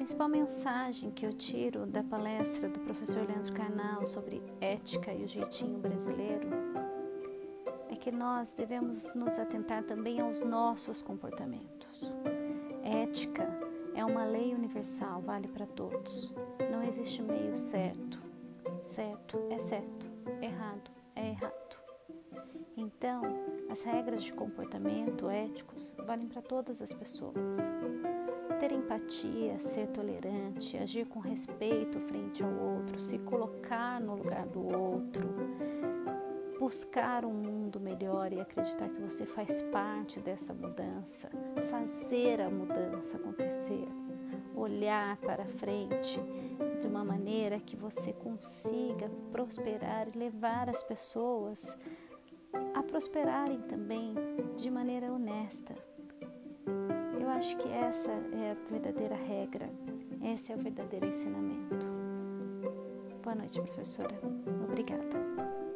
principal mensagem que eu tiro da palestra do professor Leandro Carnal sobre ética e o jeitinho brasileiro é que nós devemos nos atentar também aos nossos comportamentos. Ética é uma lei universal, vale para todos. Não existe meio certo. Certo é certo, errado é errado. Então, as regras de comportamento éticos valem para todas as pessoas. Ter empatia, ser tolerante, agir com respeito frente ao outro, se colocar no lugar do outro, buscar um mundo melhor e acreditar que você faz parte dessa mudança, fazer a mudança acontecer, olhar para frente de uma maneira que você consiga prosperar e levar as pessoas a prosperarem também de maneira honesta. Acho que essa é a verdadeira regra, esse é o verdadeiro ensinamento. Boa noite, professora. Obrigada.